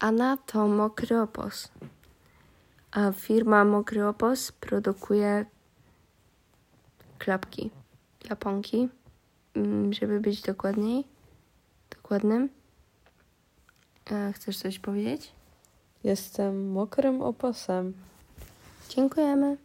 Anna to Mokry Opos. A firma Mokryopos produkuje klapki, klaponki, mm, żeby być dokładniej, dokładnym. A chcesz coś powiedzieć? Jestem mokrym oposem. Dziękujemy.